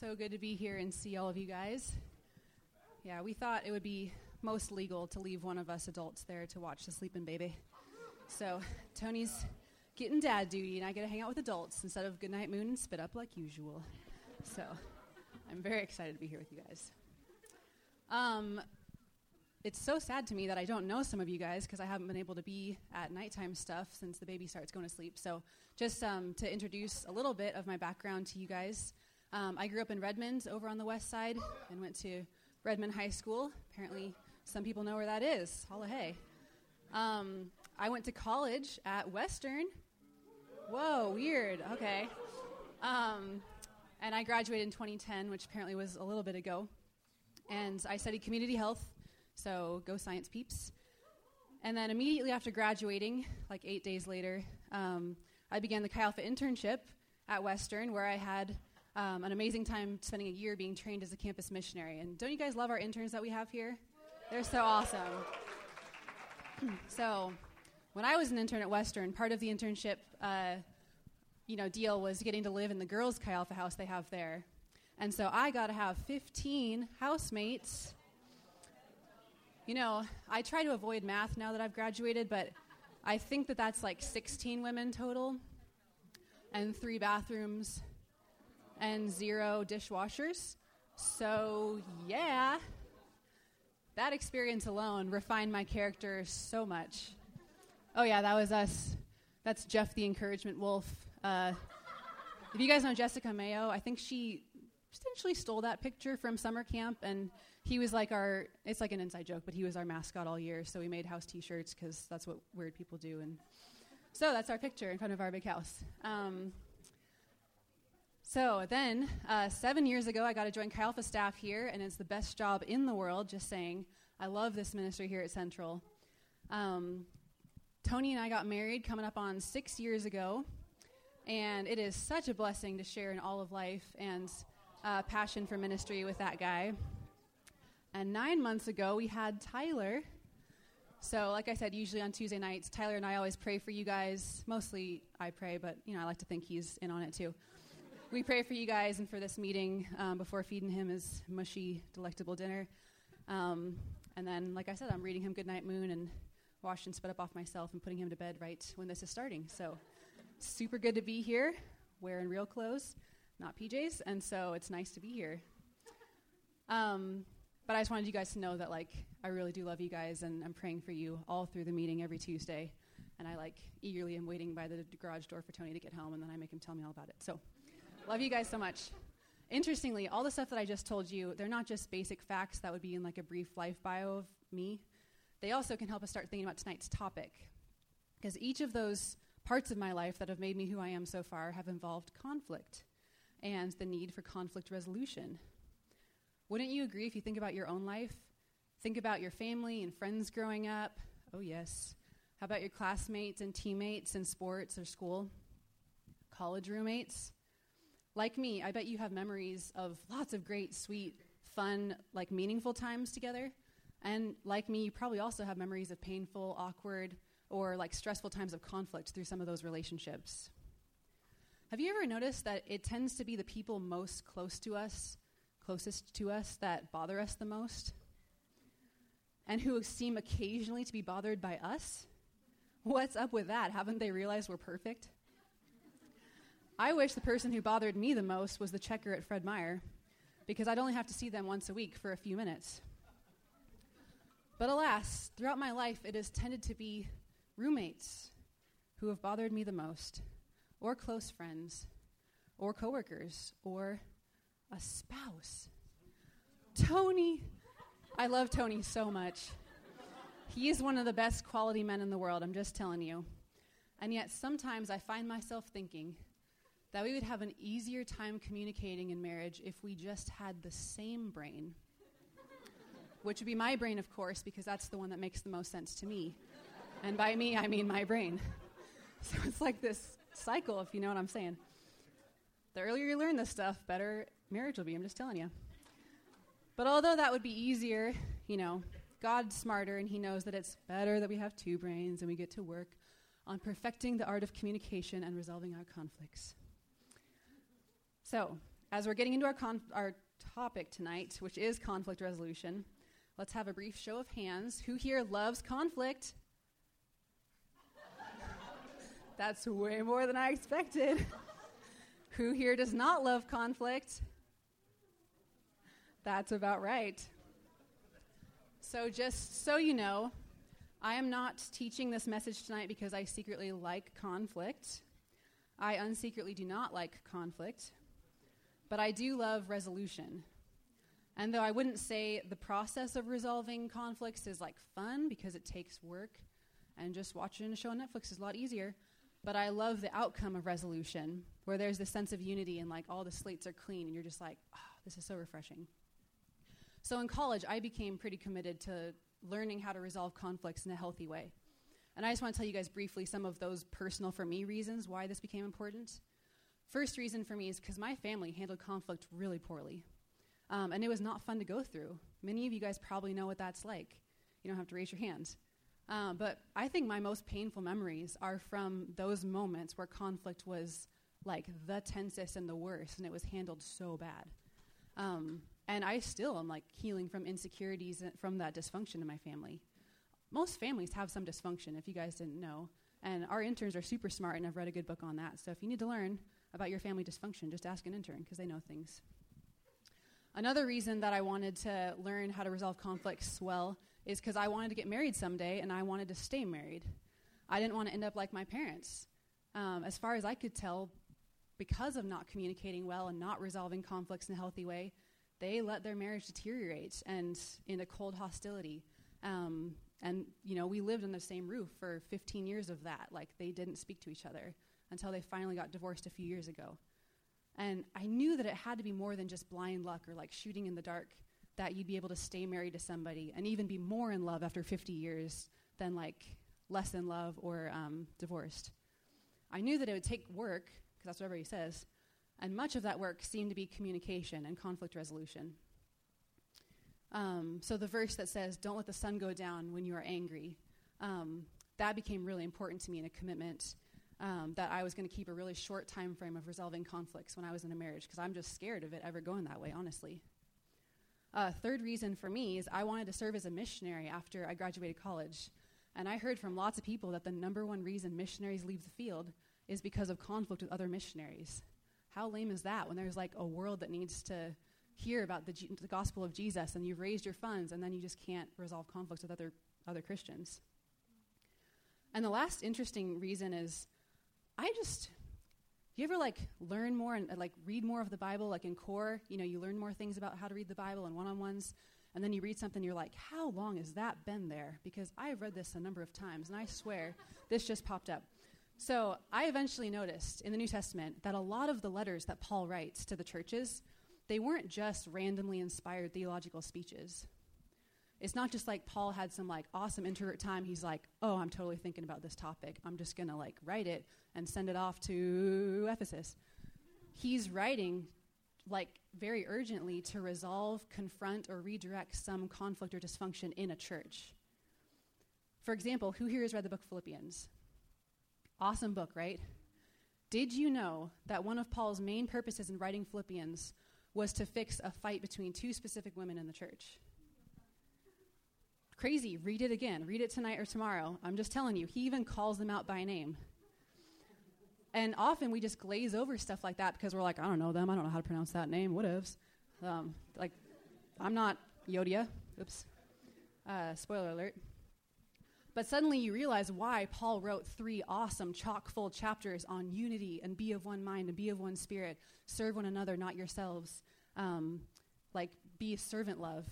so good to be here and see all of you guys. Yeah, we thought it would be most legal to leave one of us adults there to watch the sleeping baby. So Tony's getting dad duty, and I get to hang out with adults instead of Goodnight Moon and spit up like usual. So I'm very excited to be here with you guys. Um, it's so sad to me that I don't know some of you guys because I haven't been able to be at nighttime stuff since the baby starts going to sleep. So, just um, to introduce a little bit of my background to you guys, um, I grew up in Redmond over on the west side and went to Redmond High School. Apparently, some people know where that is. Holla hey. Um, I went to college at Western. Whoa, weird. Okay. Um, and I graduated in 2010, which apparently was a little bit ago. And I studied community health so go science peeps. And then immediately after graduating, like eight days later, um, I began the Chi Alpha internship at Western, where I had um, an amazing time spending a year being trained as a campus missionary. And don't you guys love our interns that we have here? They're so awesome. so, when I was an intern at Western, part of the internship, uh, you know, deal was getting to live in the girls' Chi Alpha house they have there. And so I got to have 15 housemates you know, I try to avoid math now that I've graduated, but I think that that's like 16 women total, and three bathrooms, and zero dishwashers. So, yeah, that experience alone refined my character so much. Oh, yeah, that was us. That's Jeff the Encouragement Wolf. Uh, if you guys know Jessica Mayo, I think she essentially stole that picture from summer camp and he was like our it's like an inside joke but he was our mascot all year so we made house t-shirts because that's what weird people do and so that's our picture in front of our big house um, so then uh, seven years ago i got to join chi alpha staff here and it's the best job in the world just saying i love this ministry here at central um, tony and i got married coming up on six years ago and it is such a blessing to share in all of life and uh, passion for ministry with that guy and nine months ago, we had Tyler. So, like I said, usually on Tuesday nights, Tyler and I always pray for you guys. Mostly I pray, but you know I like to think he's in on it too. We pray for you guys and for this meeting um, before feeding him his mushy, delectable dinner. Um, and then, like I said, I'm reading him Goodnight Moon and washing and spit up off myself and putting him to bed right when this is starting. So, super good to be here, wearing real clothes, not PJs, and so it's nice to be here. Um, but I just wanted you guys to know that like I really do love you guys and I'm praying for you all through the meeting every Tuesday. And I like eagerly am waiting by the garage door for Tony to get home and then I make him tell me all about it. So love you guys so much. Interestingly, all the stuff that I just told you, they're not just basic facts that would be in like a brief life bio of me. They also can help us start thinking about tonight's topic. Because each of those parts of my life that have made me who I am so far have involved conflict and the need for conflict resolution. Wouldn't you agree if you think about your own life? Think about your family and friends growing up. Oh, yes. How about your classmates and teammates in sports or school? College roommates? Like me, I bet you have memories of lots of great, sweet, fun, like meaningful times together. And like me, you probably also have memories of painful, awkward, or like stressful times of conflict through some of those relationships. Have you ever noticed that it tends to be the people most close to us closest to us that bother us the most and who seem occasionally to be bothered by us? What's up with that? Haven't they realized we're perfect? I wish the person who bothered me the most was the checker at Fred Meyer because I'd only have to see them once a week for a few minutes. But alas, throughout my life, it has tended to be roommates who have bothered me the most, or close friends, or coworkers, or a spouse. Tony, I love Tony so much. He is one of the best quality men in the world, I'm just telling you. And yet, sometimes I find myself thinking that we would have an easier time communicating in marriage if we just had the same brain. Which would be my brain, of course, because that's the one that makes the most sense to me. And by me, I mean my brain. So it's like this cycle, if you know what I'm saying. The earlier you learn this stuff, better marriage will be. I'm just telling you. But although that would be easier, you know, God's smarter and He knows that it's better that we have two brains and we get to work on perfecting the art of communication and resolving our conflicts. So, as we're getting into our, conf- our topic tonight, which is conflict resolution, let's have a brief show of hands. Who here loves conflict? That's way more than I expected. Who here does not love conflict? That's about right. So, just so you know, I am not teaching this message tonight because I secretly like conflict. I unsecretly do not like conflict, but I do love resolution. And though I wouldn't say the process of resolving conflicts is like fun because it takes work and just watching a show on Netflix is a lot easier, but I love the outcome of resolution where there's this sense of unity and like all the slates are clean and you're just like, oh, this is so refreshing. So in college, I became pretty committed to learning how to resolve conflicts in a healthy way. And I just want to tell you guys briefly some of those personal for me reasons why this became important. First reason for me is because my family handled conflict really poorly. Um, and it was not fun to go through. Many of you guys probably know what that's like. You don't have to raise your hands. Um, but I think my most painful memories are from those moments where conflict was like the tensest and the worst, and it was handled so bad. Um, and I still am like healing from insecurities from that dysfunction in my family. Most families have some dysfunction, if you guys didn't know. And our interns are super smart, and I've read a good book on that. So if you need to learn about your family dysfunction, just ask an intern because they know things. Another reason that I wanted to learn how to resolve conflicts well is because I wanted to get married someday and I wanted to stay married. I didn't want to end up like my parents. Um, as far as I could tell, because of not communicating well and not resolving conflicts in a healthy way, they let their marriage deteriorate and in a cold hostility. Um, and, you know, we lived on the same roof for 15 years of that. Like, they didn't speak to each other until they finally got divorced a few years ago. And I knew that it had to be more than just blind luck or like shooting in the dark that you'd be able to stay married to somebody and even be more in love after 50 years than like less in love or um, divorced. I knew that it would take work, because that's what everybody says, and much of that work seemed to be communication and conflict resolution. Um, so the verse that says, Don't let the sun go down when you are angry, um, that became really important to me in a commitment um, that I was going to keep a really short time frame of resolving conflicts when I was in a marriage because I'm just scared of it ever going that way, honestly. Uh, third reason for me is I wanted to serve as a missionary after I graduated college. And I heard from lots of people that the number one reason missionaries leave the field is because of conflict with other missionaries. How lame is that when there's like a world that needs to hear about the, G- the gospel of Jesus and you've raised your funds and then you just can't resolve conflicts with other, other Christians? And the last interesting reason is I just, you ever like learn more and like read more of the Bible, like in core? You know, you learn more things about how to read the Bible and one on ones, and then you read something, you're like, how long has that been there? Because I've read this a number of times, and I swear this just popped up. So I eventually noticed in the New Testament that a lot of the letters that Paul writes to the churches, they weren't just randomly inspired theological speeches. It's not just like Paul had some like awesome introvert time. He's like, "Oh, I'm totally thinking about this topic. I'm just going to like write it and send it off to Ephesus." He's writing like very urgently to resolve, confront or redirect some conflict or dysfunction in a church. For example, who here has read the book Philippians? Awesome book, right? Did you know that one of Paul's main purposes in writing Philippians was to fix a fight between two specific women in the church? Crazy. Read it again. Read it tonight or tomorrow. I'm just telling you, he even calls them out by name. And often we just glaze over stuff like that because we're like, I don't know them. I don't know how to pronounce that name. Whatevs. Um, like, I'm not Yodia. Oops. Uh, spoiler alert. But suddenly you realize why Paul wrote three awesome, chock full chapters on unity and be of one mind and be of one spirit, serve one another, not yourselves, um, like be servant love.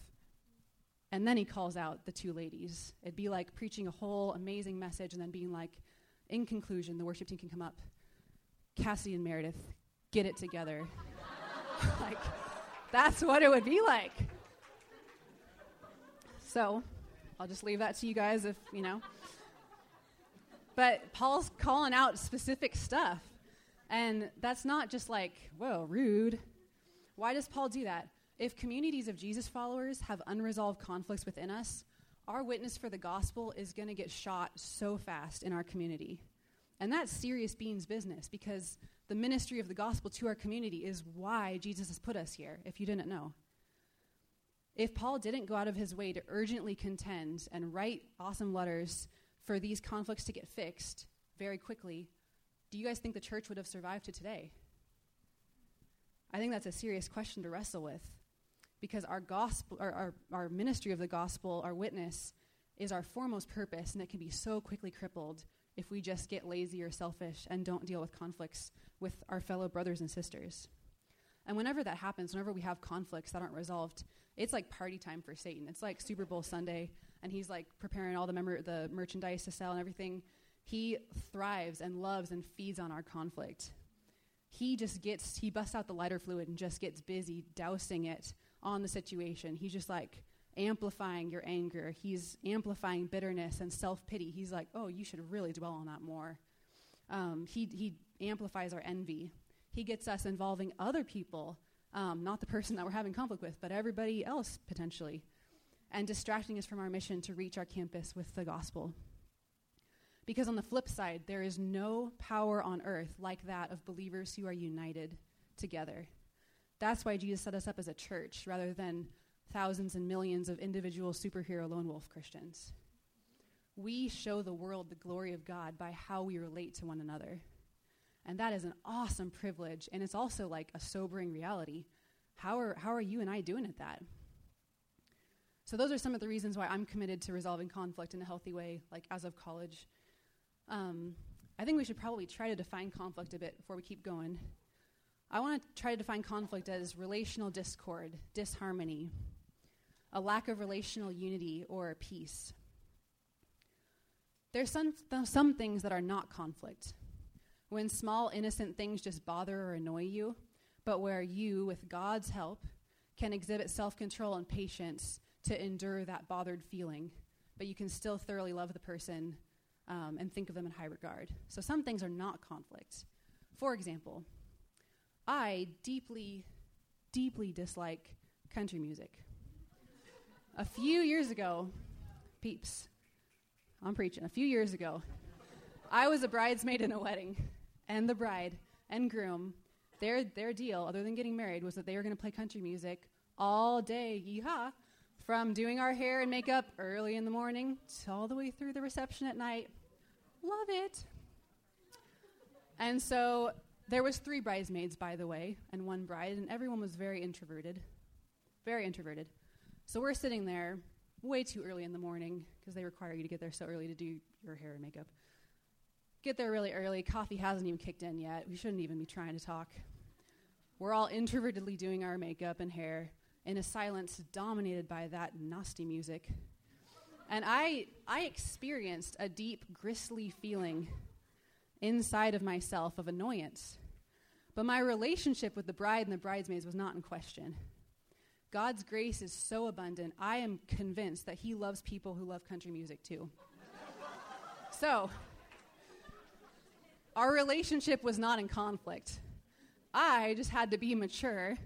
And then he calls out the two ladies. It'd be like preaching a whole amazing message and then being like, in conclusion, the worship team can come up. Cassie and Meredith, get it together. like, that's what it would be like. So, I'll just leave that to you guys if, you know. But Paul's calling out specific stuff. And that's not just like, whoa, rude. Why does Paul do that? If communities of Jesus followers have unresolved conflicts within us, our witness for the gospel is going to get shot so fast in our community. And that's serious beans business because the ministry of the gospel to our community is why Jesus has put us here, if you didn't know. If Paul didn't go out of his way to urgently contend and write awesome letters for these conflicts to get fixed very quickly, do you guys think the church would have survived to today? I think that's a serious question to wrestle with because our gospel, our, our, our ministry of the gospel, our witness, is our foremost purpose, and it can be so quickly crippled if we just get lazy or selfish and don't deal with conflicts with our fellow brothers and sisters. And whenever that happens, whenever we have conflicts that aren't resolved, it's like party time for Satan. It's like Super Bowl Sunday, and he's like preparing all the, mem- the merchandise to sell and everything. He thrives and loves and feeds on our conflict. He just gets, he busts out the lighter fluid and just gets busy dousing it on the situation. He's just like amplifying your anger. He's amplifying bitterness and self pity. He's like, oh, you should really dwell on that more. Um, he, he amplifies our envy. He gets us involving other people, um, not the person that we're having conflict with, but everybody else potentially, and distracting us from our mission to reach our campus with the gospel. Because on the flip side, there is no power on earth like that of believers who are united together. That's why Jesus set us up as a church rather than thousands and millions of individual superhero lone wolf Christians. We show the world the glory of God by how we relate to one another. And that is an awesome privilege, and it's also like a sobering reality. How are, how are you and I doing at that? So, those are some of the reasons why I'm committed to resolving conflict in a healthy way, like as of college. Um, I think we should probably try to define conflict a bit before we keep going. I want to try to define conflict as relational discord, disharmony, a lack of relational unity or peace. There's some, th- some things that are not conflict. When small, innocent things just bother or annoy you, but where you, with God's help, can exhibit self control and patience to endure that bothered feeling, but you can still thoroughly love the person um, and think of them in high regard. So some things are not conflict. For example, I deeply, deeply dislike country music. A few years ago, peeps, I'm preaching. A few years ago, I was a bridesmaid in a wedding, and the bride and groom, their, their deal, other than getting married, was that they were going to play country music all day, yeehaw, from doing our hair and makeup early in the morning to all the way through the reception at night. Love it. And so there was three bridesmaids, by the way, and one bride, and everyone was very introverted. Very introverted. So we're sitting there way too early in the morning because they require you to get there so early to do your hair and makeup. Get there really early. Coffee hasn't even kicked in yet. We shouldn't even be trying to talk. We're all introvertedly doing our makeup and hair in a silence dominated by that nasty music. And I, I experienced a deep, gristly feeling inside of myself of annoyance. But my relationship with the bride and the bridesmaids was not in question. God's grace is so abundant, I am convinced that He loves people who love country music too. so, our relationship was not in conflict. I just had to be mature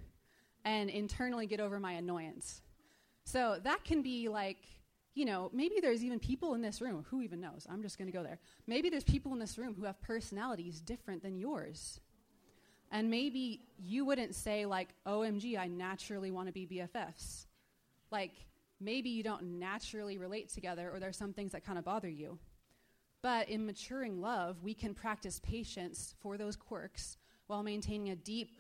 and internally get over my annoyance. So, that can be like you know, maybe there's even people in this room, who even knows? I'm just going to go there. Maybe there's people in this room who have personalities different than yours. And maybe you wouldn't say, like, OMG, I naturally want to be BFFs. Like, maybe you don't naturally relate together, or there's some things that kind of bother you. But in maturing love, we can practice patience for those quirks while maintaining a deep,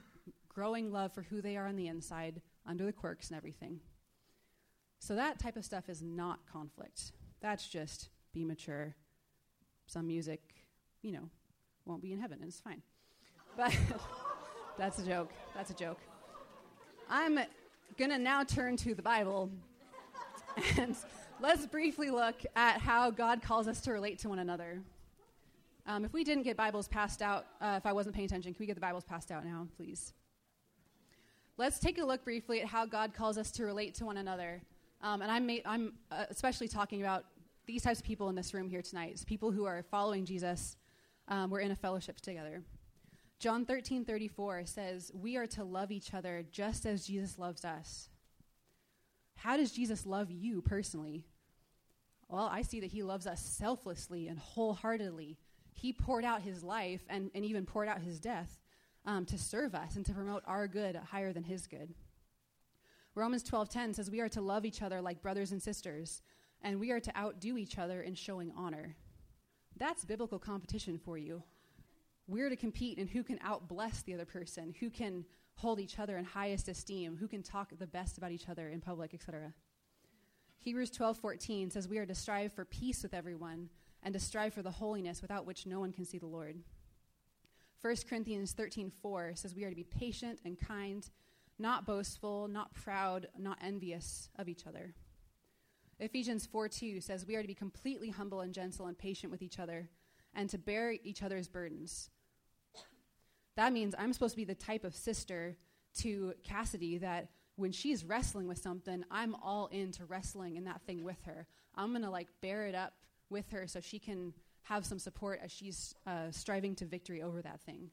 growing love for who they are on the inside, under the quirks and everything. So that type of stuff is not conflict. That's just be mature. Some music, you know, won't be in heaven, and it's fine. But that's a joke. That's a joke. I'm going to now turn to the Bible and let's briefly look at how God calls us to relate to one another. Um, if we didn't get Bibles passed out, uh, if I wasn't paying attention, can we get the Bibles passed out now, please? Let's take a look briefly at how God calls us to relate to one another. Um, and I'm, I'm uh, especially talking about these types of people in this room here tonight. It's people who are following Jesus. Um, we're in a fellowship together. John 13, 34 says, We are to love each other just as Jesus loves us. How does Jesus love you personally? Well, I see that he loves us selflessly and wholeheartedly. He poured out his life and, and even poured out his death um, to serve us and to promote our good higher than his good. Romans 12:10 says we are to love each other like brothers and sisters, and we are to outdo each other in showing honor. That's biblical competition for you. We're to compete in who can outbless the other person, who can hold each other in highest esteem, who can talk the best about each other in public, etc. Hebrews 12:14 says we are to strive for peace with everyone and to strive for the holiness without which no one can see the Lord. 1 Corinthians 13:4 says we are to be patient and kind, not boastful, not proud, not envious of each other. Ephesians 4:2 says we are to be completely humble and gentle and patient with each other and to bear each other's burdens. That means I'm supposed to be the type of sister to Cassidy that when she's wrestling with something, I'm all into wrestling in that thing with her. I'm going to like bear it up with her so she can have some support as she's uh, striving to victory over that thing.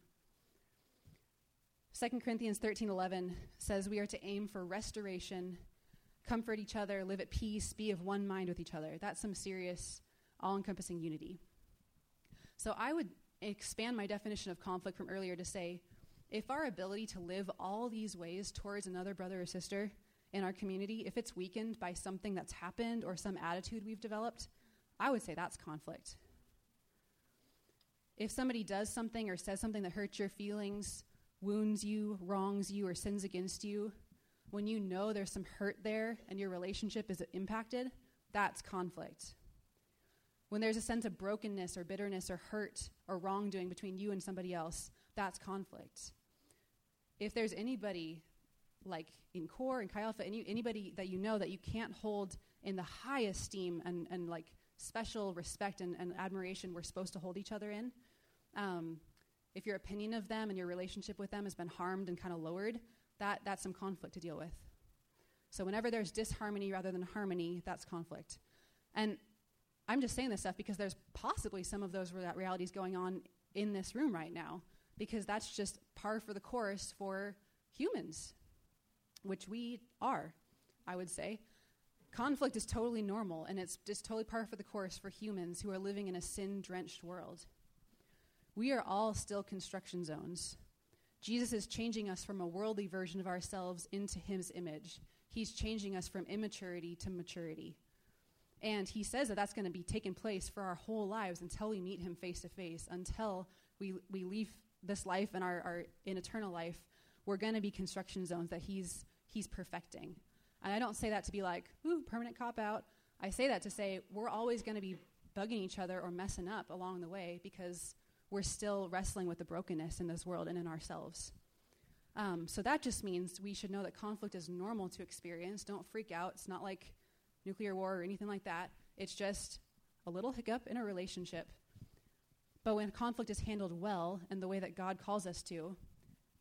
2 Corinthians 13:11 says we are to aim for restoration, comfort each other, live at peace, be of one mind with each other. That's some serious all-encompassing unity. So I would expand my definition of conflict from earlier to say if our ability to live all these ways towards another brother or sister in our community, if it's weakened by something that's happened or some attitude we've developed, I would say that's conflict. If somebody does something or says something that hurts your feelings, wounds you, wrongs you, or sins against you, when you know there's some hurt there and your relationship is impacted, that's conflict. When there's a sense of brokenness or bitterness or hurt or wrongdoing between you and somebody else, that's conflict. If there's anybody like in core and Chi Alpha, any, anybody that you know that you can't hold in the high esteem and, and like special respect and, and admiration we're supposed to hold each other in, um, if your opinion of them and your relationship with them has been harmed and kind of lowered, that, that's some conflict to deal with. So whenever there's disharmony rather than harmony, that's conflict. And I'm just saying this stuff because there's possibly some of those re- realities going on in this room right now, because that's just par for the course for humans, which we are, I would say. Conflict is totally normal, and it's just totally par for the course for humans who are living in a sin drenched world we are all still construction zones. Jesus is changing us from a worldly version of ourselves into his image. He's changing us from immaturity to maturity. And he says that that's going to be taking place for our whole lives until we meet him face to face, until we, we leave this life and our in eternal life. We're going to be construction zones that he's, he's perfecting. And I don't say that to be like, ooh, permanent cop out. I say that to say we're always going to be bugging each other or messing up along the way because we're still wrestling with the brokenness in this world and in ourselves. Um, so that just means we should know that conflict is normal to experience. Don't freak out. It's not like nuclear war or anything like that. It's just a little hiccup in a relationship. But when conflict is handled well and the way that God calls us to,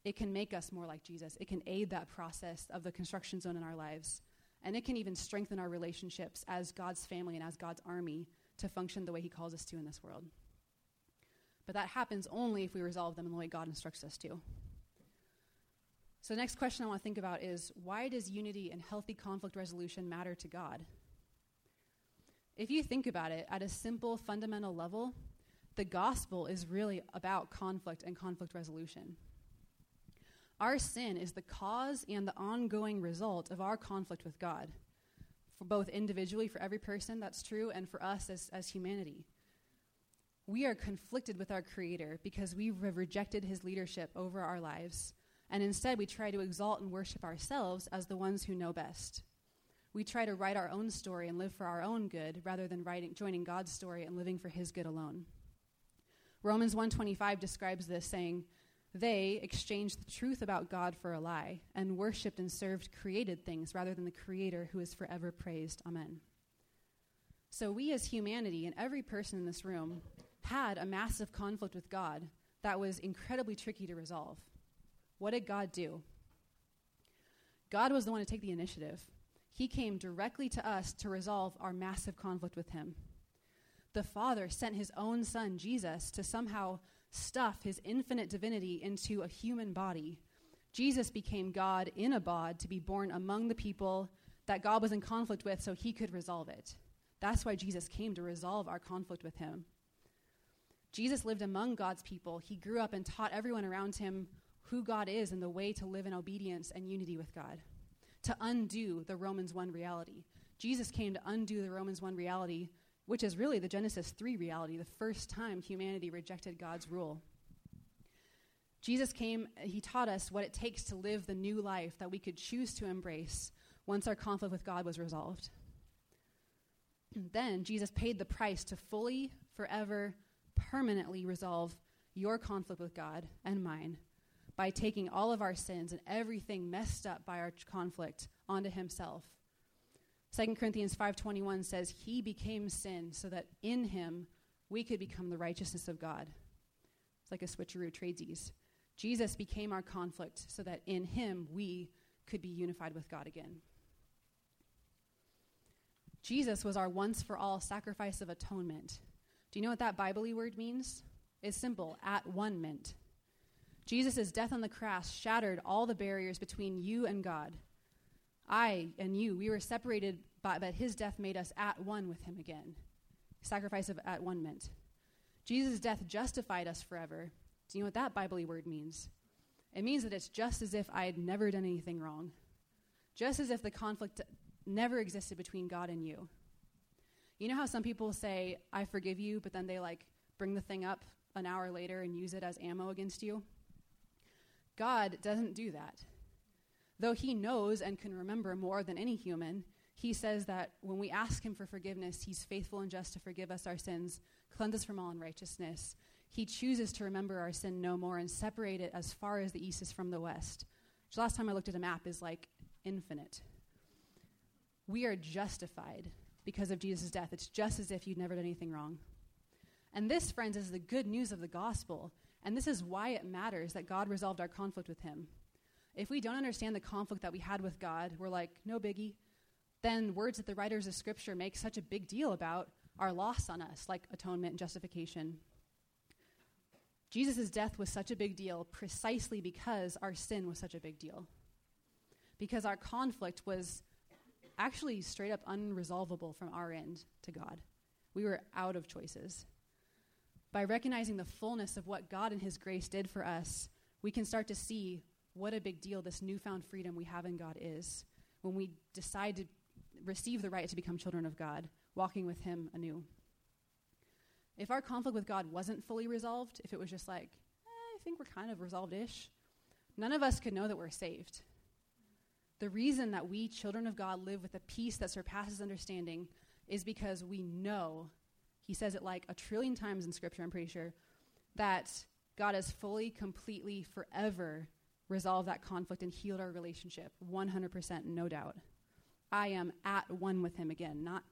it can make us more like Jesus. It can aid that process of the construction zone in our lives. And it can even strengthen our relationships as God's family and as God's army to function the way He calls us to in this world. But that happens only if we resolve them in the way God instructs us to. So, the next question I want to think about is why does unity and healthy conflict resolution matter to God? If you think about it at a simple, fundamental level, the gospel is really about conflict and conflict resolution. Our sin is the cause and the ongoing result of our conflict with God, for both individually, for every person, that's true, and for us as, as humanity we are conflicted with our Creator because we have rejected His leadership over our lives. And instead, we try to exalt and worship ourselves as the ones who know best. We try to write our own story and live for our own good rather than writing, joining God's story and living for His good alone. Romans 125 describes this saying, They exchanged the truth about God for a lie and worshiped and served created things rather than the Creator who is forever praised. Amen. So, we as humanity and every person in this room had a massive conflict with God that was incredibly tricky to resolve. What did God do? God was the one to take the initiative. He came directly to us to resolve our massive conflict with Him. The Father sent His own Son, Jesus, to somehow stuff His infinite divinity into a human body. Jesus became God in a bod to be born among the people that God was in conflict with so He could resolve it. That's why Jesus came to resolve our conflict with Him. Jesus lived among God's people. He grew up and taught everyone around him who God is and the way to live in obedience and unity with God, to undo the Romans 1 reality. Jesus came to undo the Romans 1 reality, which is really the Genesis 3 reality, the first time humanity rejected God's rule. Jesus came, he taught us what it takes to live the new life that we could choose to embrace once our conflict with God was resolved. then Jesus paid the price to fully, forever, permanently resolve your conflict with God and mine by taking all of our sins and everything messed up by our conflict onto himself. 2 Corinthians 5:21 says he became sin so that in him we could become the righteousness of God. It's like a switcheroo tradesies. Jesus became our conflict so that in him we could be unified with God again. Jesus was our once for all sacrifice of atonement. You know what that Bible word means? It's simple at one meant. Jesus' death on the cross shattered all the barriers between you and God. I and you, we were separated, by, but his death made us at one with him again. Sacrifice of at one meant. Jesus' death justified us forever. Do you know what that Bible word means? It means that it's just as if I had never done anything wrong. Just as if the conflict never existed between God and you. You know how some people say, I forgive you, but then they like bring the thing up an hour later and use it as ammo against you? God doesn't do that. Though he knows and can remember more than any human, he says that when we ask him for forgiveness, he's faithful and just to forgive us our sins, cleanse us from all unrighteousness. He chooses to remember our sin no more and separate it as far as the east is from the west. Which last time I looked at a map is like infinite. We are justified because of Jesus' death. It's just as if you'd never done anything wrong. And this, friends, is the good news of the gospel. And this is why it matters that God resolved our conflict with him. If we don't understand the conflict that we had with God, we're like, no biggie. Then words that the writers of Scripture make such a big deal about are lost on us, like atonement and justification. Jesus' death was such a big deal precisely because our sin was such a big deal. Because our conflict was actually straight up unresolvable from our end to God. We were out of choices. By recognizing the fullness of what God and His grace did for us, we can start to see what a big deal this newfound freedom we have in God is when we decide to receive the right to become children of God, walking with Him anew. If our conflict with God wasn't fully resolved, if it was just like, eh, I think we're kind of resolved ish, none of us could know that we're saved. The reason that we, children of God, live with a peace that surpasses understanding is because we know, he says it like a trillion times in Scripture, I'm pretty sure, that God has fully, completely, forever resolved that conflict and healed our relationship. 100%, no doubt. I am at one with him again, not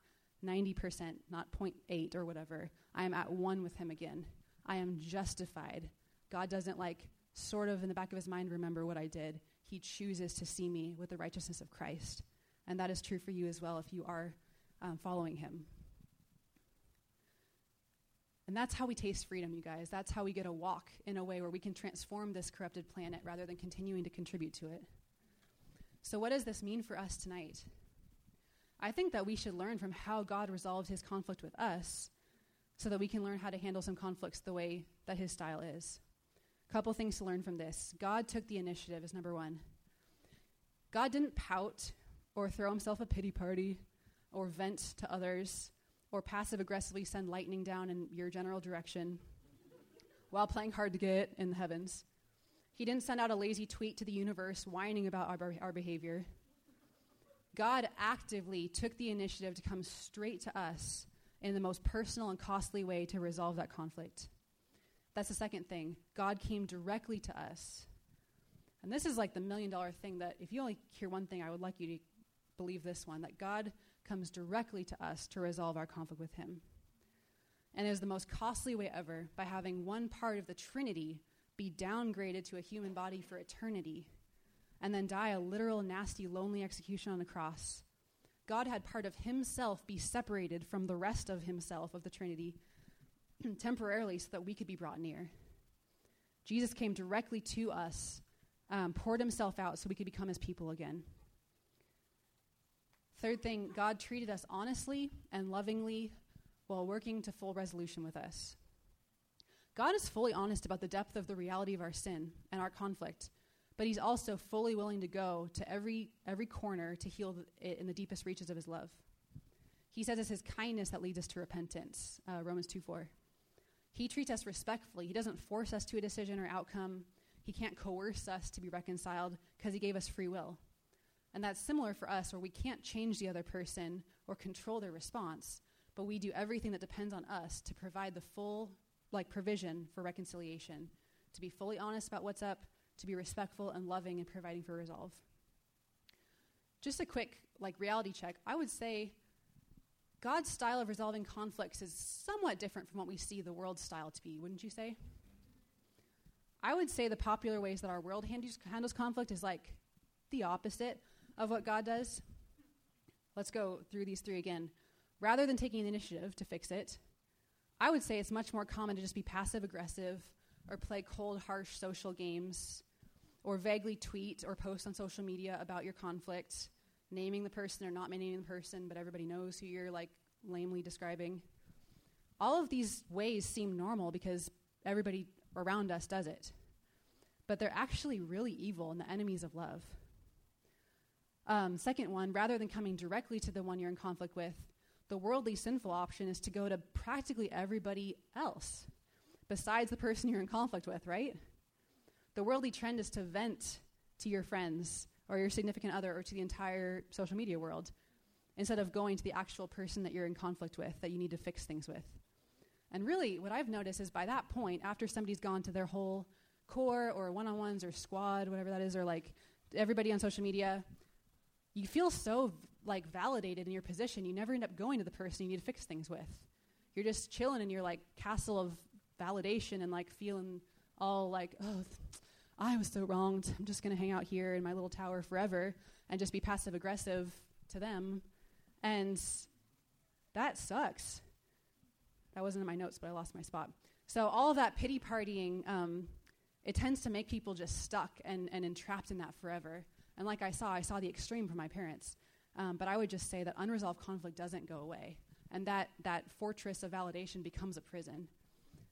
90%, not 0.8 or whatever. I am at one with him again. I am justified. God doesn't like sort of in the back of his mind remember what I did. He chooses to see me with the righteousness of Christ. And that is true for you as well if you are um, following him. And that's how we taste freedom, you guys. That's how we get a walk in a way where we can transform this corrupted planet rather than continuing to contribute to it. So, what does this mean for us tonight? I think that we should learn from how God resolved his conflict with us so that we can learn how to handle some conflicts the way that his style is. Couple things to learn from this. God took the initiative, is number one. God didn't pout or throw himself a pity party or vent to others or passive aggressively send lightning down in your general direction while playing hard to get in the heavens. He didn't send out a lazy tweet to the universe whining about our, our behavior. God actively took the initiative to come straight to us in the most personal and costly way to resolve that conflict. That's the second thing. God came directly to us. And this is like the million dollar thing that if you only hear one thing, I would like you to believe this one that God comes directly to us to resolve our conflict with Him. And it is the most costly way ever by having one part of the Trinity be downgraded to a human body for eternity and then die a literal, nasty, lonely execution on the cross. God had part of himself be separated from the rest of himself, of the Trinity, temporarily so that we could be brought near. Jesus came directly to us, um, poured himself out so we could become his people again. Third thing, God treated us honestly and lovingly while working to full resolution with us. God is fully honest about the depth of the reality of our sin and our conflict, but He's also fully willing to go to every, every corner to heal it in the deepest reaches of His love. He says it's His kindness that leads us to repentance, uh, Romans 2 4. He treats us respectfully. He doesn't force us to a decision or outcome. He can't coerce us to be reconciled because He gave us free will. And that's similar for us, where we can't change the other person or control their response, but we do everything that depends on us to provide the full like provision for reconciliation, to be fully honest about what's up, to be respectful and loving and providing for resolve. Just a quick like reality check. I would say God's style of resolving conflicts is somewhat different from what we see the world's style to be, wouldn't you say? I would say the popular ways that our world handles, handles conflict is like the opposite of what God does. Let's go through these three again. Rather than taking the initiative to fix it, I would say it's much more common to just be passive aggressive or play cold, harsh social games or vaguely tweet or post on social media about your conflict, naming the person or not naming the person, but everybody knows who you're like lamely describing. All of these ways seem normal because everybody around us does it. But they're actually really evil and the enemies of love. Um, second one, rather than coming directly to the one you're in conflict with, the worldly sinful option is to go to practically everybody else besides the person you're in conflict with, right? The worldly trend is to vent to your friends or your significant other or to the entire social media world instead of going to the actual person that you're in conflict with that you need to fix things with. And really, what I've noticed is by that point, after somebody's gone to their whole core or one on ones or squad, whatever that is, or like everybody on social media, you feel so like validated in your position. You never end up going to the person you need to fix things with. You're just chilling in your like castle of validation and like feeling all like, oh, I was so wronged. I'm just going to hang out here in my little tower forever and just be passive aggressive to them. And that sucks. That wasn't in my notes, but I lost my spot. So all that pity partying, um, it tends to make people just stuck and, and entrapped in that forever. And like I saw, I saw the extreme from my parents. Um, but I would just say that unresolved conflict doesn't go away, and that that fortress of validation becomes a prison.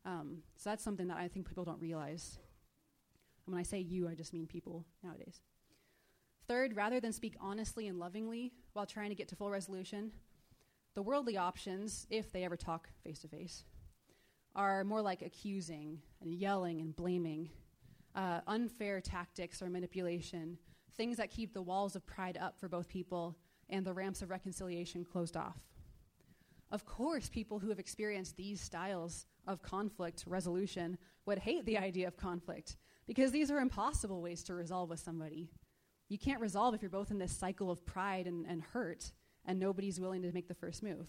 Um, so that's something that I think people don't realize. And when I say you, I just mean people nowadays. Third, rather than speak honestly and lovingly while trying to get to full resolution, the worldly options, if they ever talk face to face, are more like accusing and yelling and blaming, uh, unfair tactics or manipulation, things that keep the walls of pride up for both people and the ramps of reconciliation closed off. Of course, people who have experienced these styles of conflict resolution would hate the idea of conflict because these are impossible ways to resolve with somebody. You can't resolve if you're both in this cycle of pride and, and hurt and nobody's willing to make the first move.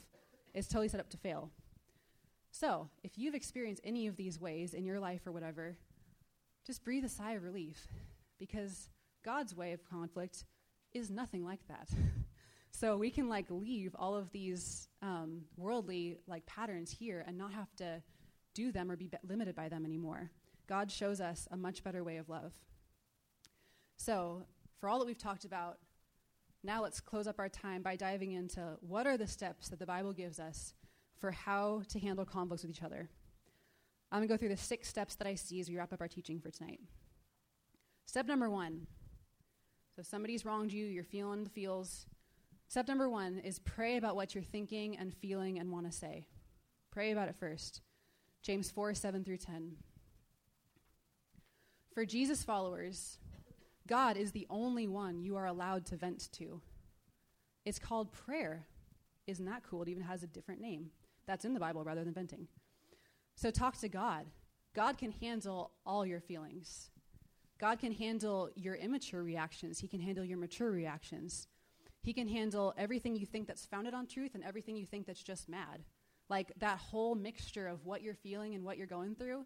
It's totally set up to fail. So, if you've experienced any of these ways in your life or whatever, just breathe a sigh of relief because God's way of conflict is nothing like that. So we can like leave all of these um, worldly like patterns here and not have to do them or be, limited by them anymore. God shows us a much better way of love. So, for all that we've talked about, now let's close up our time by diving into what are the steps that the Bible gives us for how to handle conflicts with each other. I'm going to go through the six steps that I see as we wrap up our teaching for tonight. Step number one. So, if somebody's wronged you, you're feeling the feels. Step number one is pray about what you're thinking and feeling and want to say. Pray about it first. James 4 7 through 10. For Jesus followers, God is the only one you are allowed to vent to. It's called prayer. Isn't that cool? It even has a different name. That's in the Bible rather than venting. So talk to God. God can handle all your feelings. God can handle your immature reactions. He can handle your mature reactions. He can handle everything you think that's founded on truth and everything you think that's just mad. Like that whole mixture of what you're feeling and what you're going through,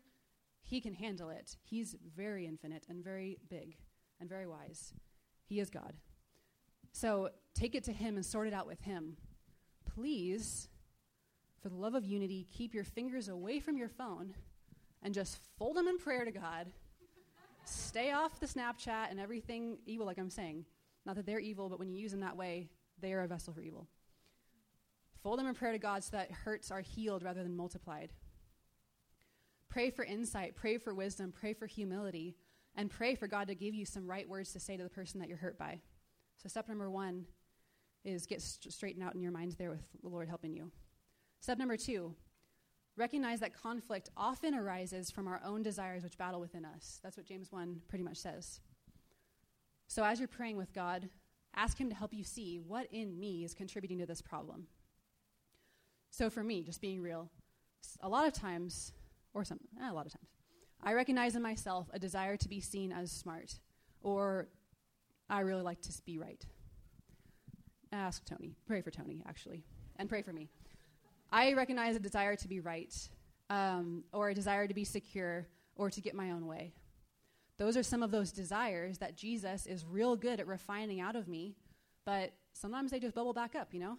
he can handle it. He's very infinite and very big and very wise. He is God. So take it to him and sort it out with him. Please, for the love of unity, keep your fingers away from your phone and just fold them in prayer to God. Stay off the Snapchat and everything evil, like I'm saying. Not that they're evil, but when you use them that way, they are a vessel for evil. Fold them in prayer to God so that hurts are healed rather than multiplied. Pray for insight, pray for wisdom, pray for humility, and pray for God to give you some right words to say to the person that you're hurt by. So, step number one is get st- straightened out in your minds there with the Lord helping you. Step number two, recognize that conflict often arises from our own desires which battle within us. That's what James 1 pretty much says. So, as you're praying with God, ask Him to help you see what in me is contributing to this problem. So, for me, just being real, a lot of times, or some, eh, a lot of times, I recognize in myself a desire to be seen as smart, or I really like to be right. Ask Tony. Pray for Tony, actually, and pray for me. I recognize a desire to be right, um, or a desire to be secure, or to get my own way. Those are some of those desires that Jesus is real good at refining out of me, but sometimes they just bubble back up, you know?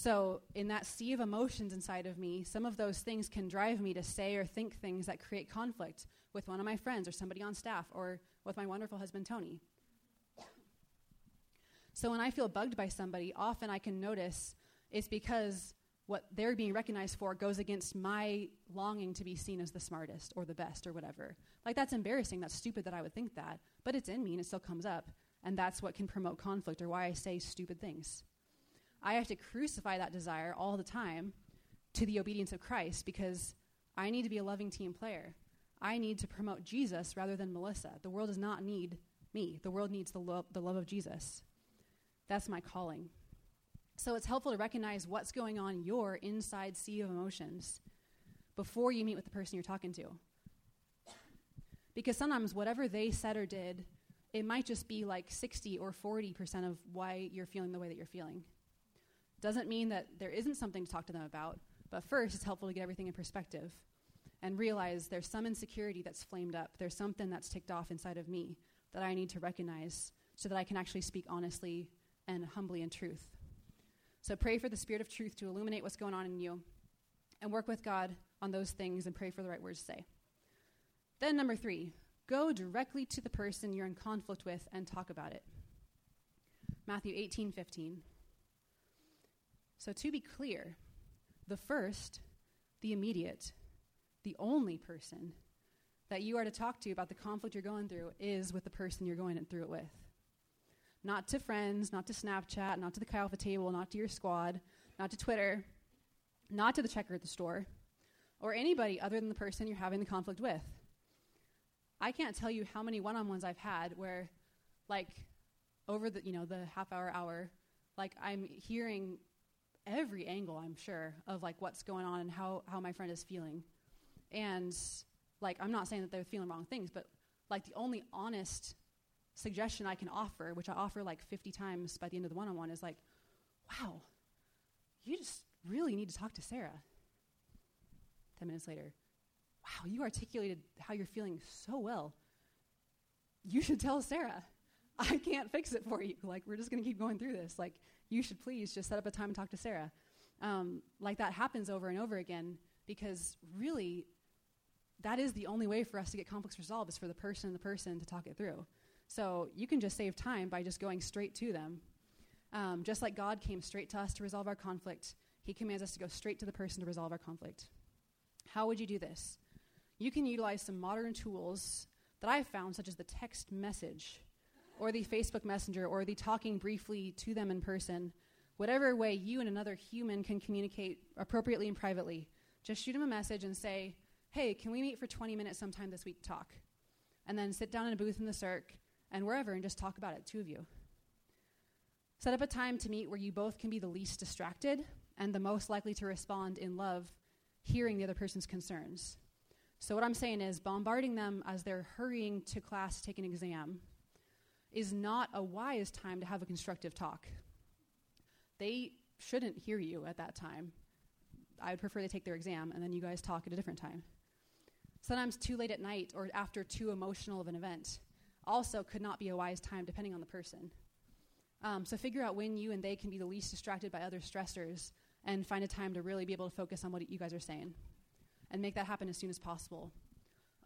So, in that sea of emotions inside of me, some of those things can drive me to say or think things that create conflict with one of my friends or somebody on staff or with my wonderful husband, Tony. So, when I feel bugged by somebody, often I can notice it's because what they're being recognized for goes against my longing to be seen as the smartest or the best or whatever. Like, that's embarrassing. That's stupid that I would think that. But it's in me and it still comes up. And that's what can promote conflict or why I say stupid things. I have to crucify that desire all the time to the obedience of Christ because I need to be a loving team player. I need to promote Jesus rather than Melissa. The world does not need me, the world needs the, lo- the love of Jesus. That's my calling. So it's helpful to recognize what's going on in your inside sea of emotions before you meet with the person you're talking to. Because sometimes whatever they said or did, it might just be like 60 or 40% of why you're feeling the way that you're feeling. Doesn't mean that there isn't something to talk to them about, but first it's helpful to get everything in perspective and realize there's some insecurity that's flamed up. There's something that's ticked off inside of me that I need to recognize so that I can actually speak honestly and humbly in truth. So pray for the Spirit of truth to illuminate what's going on in you and work with God on those things and pray for the right words to say. Then, number three, go directly to the person you're in conflict with and talk about it. Matthew 18 15. So, to be clear, the first, the immediate, the only person that you are to talk to about the conflict you're going through is with the person you're going through it with. Not to friends, not to Snapchat, not to the Chi Alpha table, not to your squad, not to Twitter, not to the checker at the store, or anybody other than the person you're having the conflict with. I can't tell you how many one-on-ones I've had where, like, over the you know the half hour hour, like I'm hearing every angle I'm sure of like what's going on and how how my friend is feeling, and like I'm not saying that they're feeling wrong things, but like the only honest suggestion I can offer, which I offer like 50 times by the end of the one on one, is like, wow, you just really need to talk to Sarah. 10 minutes later, wow, you articulated how you're feeling so well. You should tell Sarah. I can't fix it for you. Like, we're just going to keep going through this. Like, you should please just set up a time and talk to Sarah. Um, like, that happens over and over again because really, that is the only way for us to get conflicts resolved is for the person and the person to talk it through. So you can just save time by just going straight to them. Um, just like God came straight to us to resolve our conflict, He commands us to go straight to the person to resolve our conflict. How would you do this? You can utilize some modern tools that I've found, such as the text message, or the Facebook Messenger, or the talking briefly to them in person. Whatever way you and another human can communicate appropriately and privately, just shoot them a message and say, Hey, can we meet for 20 minutes sometime this week to talk? And then sit down in a booth in the circ and wherever and just talk about it, two of you. Set up a time to meet where you both can be the least distracted and the most likely to respond in love, hearing the other person's concerns. So, what I'm saying is, bombarding them as they're hurrying to class to take an exam is not a wise time to have a constructive talk. They shouldn't hear you at that time. I would prefer they take their exam and then you guys talk at a different time. Sometimes too late at night or after too emotional of an event also could not be a wise time depending on the person. Um, so figure out when you and they can be the least distracted by other stressors and find a time to really be able to focus on what you guys are saying and make that happen as soon as possible.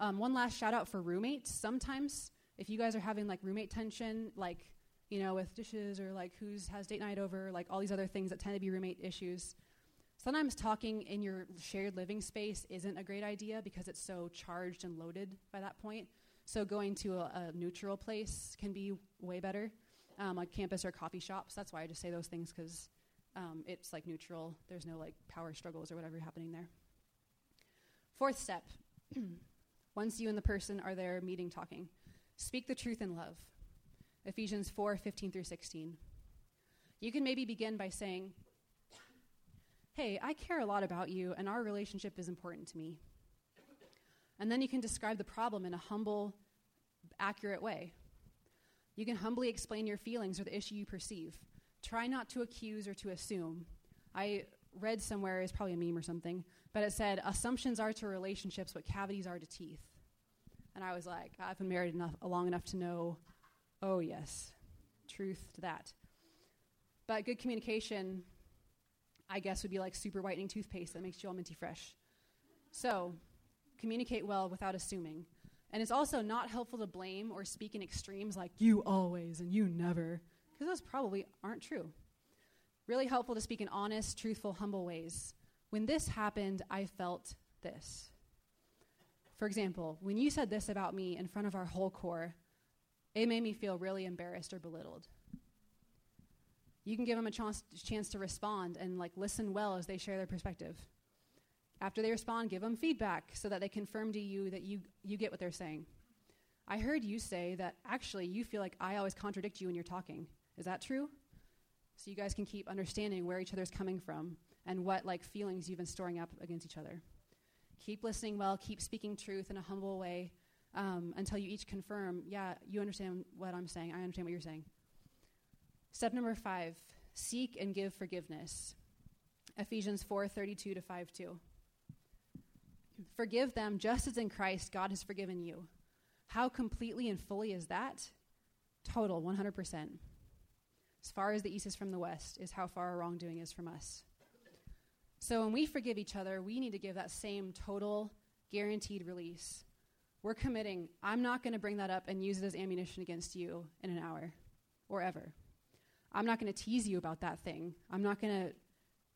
Um, one last shout out for roommates. Sometimes if you guys are having like roommate tension, like you know with dishes or like who's has date night over, like all these other things that tend to be roommate issues. Sometimes talking in your shared living space isn't a great idea because it's so charged and loaded by that point. So going to a, a neutral place can be way better, um, like campus or coffee shops. That's why I just say those things because um, it's like neutral. There's no like power struggles or whatever happening there. Fourth step once you and the person are there meeting, talking, speak the truth in love. Ephesians 4 15 through 16. You can maybe begin by saying, Hey, I care a lot about you, and our relationship is important to me. And then you can describe the problem in a humble, accurate way. You can humbly explain your feelings or the issue you perceive. Try not to accuse or to assume. I read somewhere, it's probably a meme or something, but it said, Assumptions are to relationships what cavities are to teeth. And I was like, I've been married enough, long enough to know, oh, yes, truth to that. But good communication, I guess, would be like super whitening toothpaste that makes you all minty fresh. So, communicate well without assuming. And it's also not helpful to blame or speak in extremes like you always and you never, because those probably aren't true. Really helpful to speak in honest, truthful, humble ways. When this happened, I felt this. For example, when you said this about me in front of our whole core, it made me feel really embarrassed or belittled you can give them a chance, chance to respond and like listen well as they share their perspective. After they respond, give them feedback so that they confirm to you that you, you get what they're saying. I heard you say that actually you feel like I always contradict you when you're talking. Is that true? So you guys can keep understanding where each other's coming from and what like feelings you've been storing up against each other. Keep listening well, keep speaking truth in a humble way um, until you each confirm, yeah, you understand what I'm saying, I understand what you're saying. Step number five seek and give forgiveness. Ephesians 4 32 to 5 2. Forgive them just as in Christ God has forgiven you. How completely and fully is that? Total, 100%. As far as the east is from the west, is how far our wrongdoing is from us. So when we forgive each other, we need to give that same total, guaranteed release. We're committing, I'm not going to bring that up and use it as ammunition against you in an hour or ever. I'm not going to tease you about that thing. I'm not going to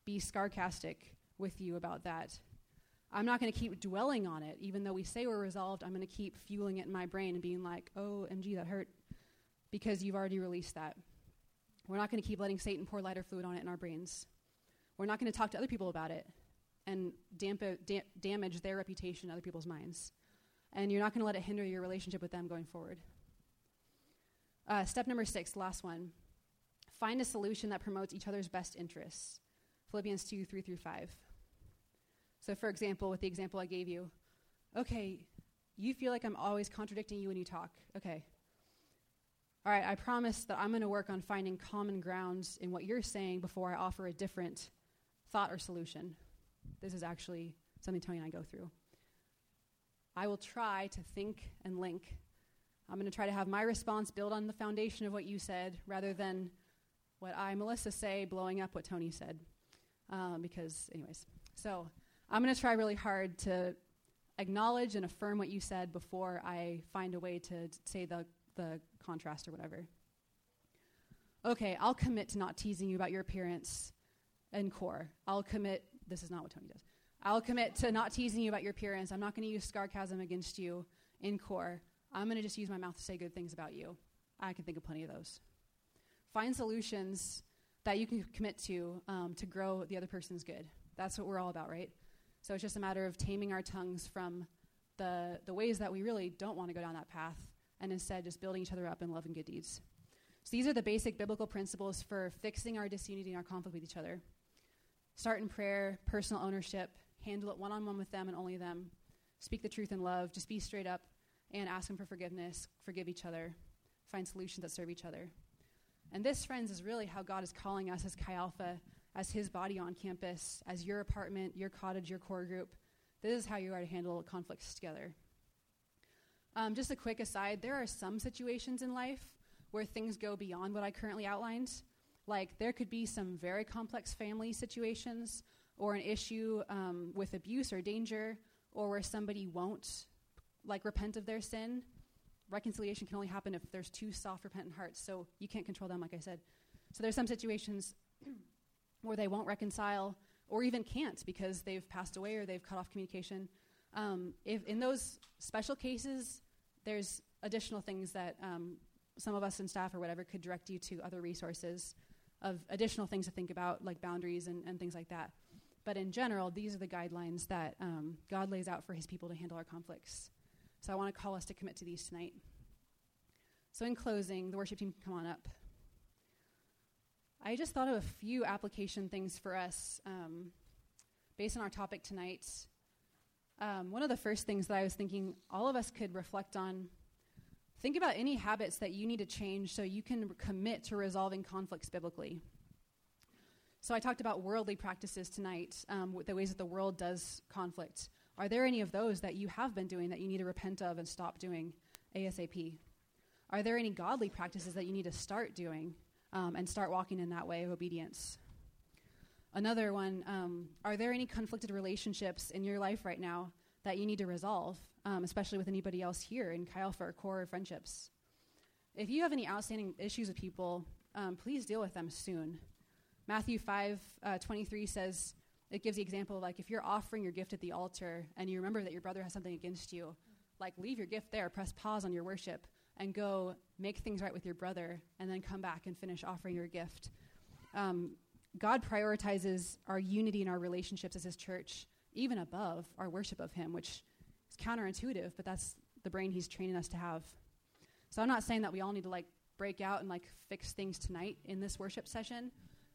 be sarcastic with you about that. I'm not going to keep dwelling on it. Even though we say we're resolved, I'm going to keep fueling it in my brain and being like, oh, MG, that hurt, because you've already released that. We're not going to keep letting Satan pour lighter fluid on it in our brains. We're not going to talk to other people about it and damp- da- damage their reputation in other people's minds. And you're not going to let it hinder your relationship with them going forward. Uh, step number six, last one Find a solution that promotes each other's best interests. Philippians 2 3 through 5. So, for example, with the example I gave you, okay, you feel like I'm always contradicting you when you talk. Okay. All right, I promise that I'm going to work on finding common grounds in what you're saying before I offer a different thought or solution. This is actually something Tony and I go through. I will try to think and link. I'm going to try to have my response build on the foundation of what you said rather than what I, Melissa, say, blowing up what Tony said. Um, because, anyways, so I'm going to try really hard to acknowledge and affirm what you said before I find a way to say the, the contrast or whatever. Okay, I'll commit to not teasing you about your appearance and core. I'll commit, this is not what Tony does. I'll commit to not teasing you about your appearance. I'm not going to use sarcasm against you in core. I'm going to just use my mouth to say good things about you. I can think of plenty of those. Find solutions that you can commit to um, to grow the other person's good. That's what we're all about, right? So it's just a matter of taming our tongues from the, the ways that we really don't want to go down that path and instead just building each other up in love and good deeds. So these are the basic biblical principles for fixing our disunity and our conflict with each other. Start in prayer, personal ownership, handle it one on one with them and only them. Speak the truth in love, just be straight up and ask them for forgiveness, forgive each other, find solutions that serve each other. And this, friends, is really how God is calling us as Chi Alpha, as His body on campus, as your apartment, your cottage, your core group. This is how you are to handle conflicts together. Um, just a quick aside there are some situations in life where things go beyond what I currently outlined. Like, there could be some very complex family situations, or an issue um, with abuse or danger, or where somebody won't like repent of their sin reconciliation can only happen if there's two soft, repentant hearts. So you can't control them, like I said. So there's some situations where they won't reconcile, or even can't because they've passed away or they've cut off communication. Um, if in those special cases, there's additional things that um, some of us in staff or whatever could direct you to other resources of additional things to think about, like boundaries and, and things like that. But in general, these are the guidelines that um, God lays out for his people to handle our conflicts. So I want to call us to commit to these tonight. So, in closing, the worship team can come on up. I just thought of a few application things for us um, based on our topic tonight. Um, one of the first things that I was thinking all of us could reflect on think about any habits that you need to change so you can commit to resolving conflicts biblically. So, I talked about worldly practices tonight, um, the ways that the world does conflict. Are there any of those that you have been doing that you need to repent of and stop doing ASAP? Are there any godly practices that you need to start doing um, and start walking in that way of obedience? Another one um, Are there any conflicted relationships in your life right now that you need to resolve, um, especially with anybody else here in Chi Alpha or core friendships? If you have any outstanding issues with people, um, please deal with them soon. Matthew 5 uh, 23 says, it gives the example of like if you're offering your gift at the altar and you remember that your brother has something against you, like leave your gift there, press pause on your worship, and go make things right with your brother, and then come back and finish offering your gift. Um, God prioritizes our unity in our relationships as His church, even above our worship of Him, which is counterintuitive, but that's the brain He's training us to have. So I'm not saying that we all need to like break out and like fix things tonight in this worship session,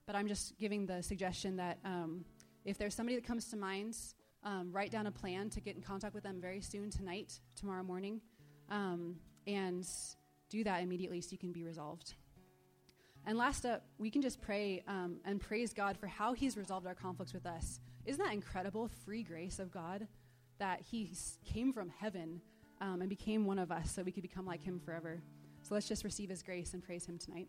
but I'm just giving the suggestion that um, if there's somebody that comes to mind, um, write down a plan to get in contact with them very soon tonight, tomorrow morning, um, and do that immediately so you can be resolved. And last up, we can just pray um, and praise God for how He's resolved our conflicts with us. Isn't that incredible, free grace of God, that He came from heaven um, and became one of us so we could become like Him forever? So let's just receive His grace and praise Him tonight.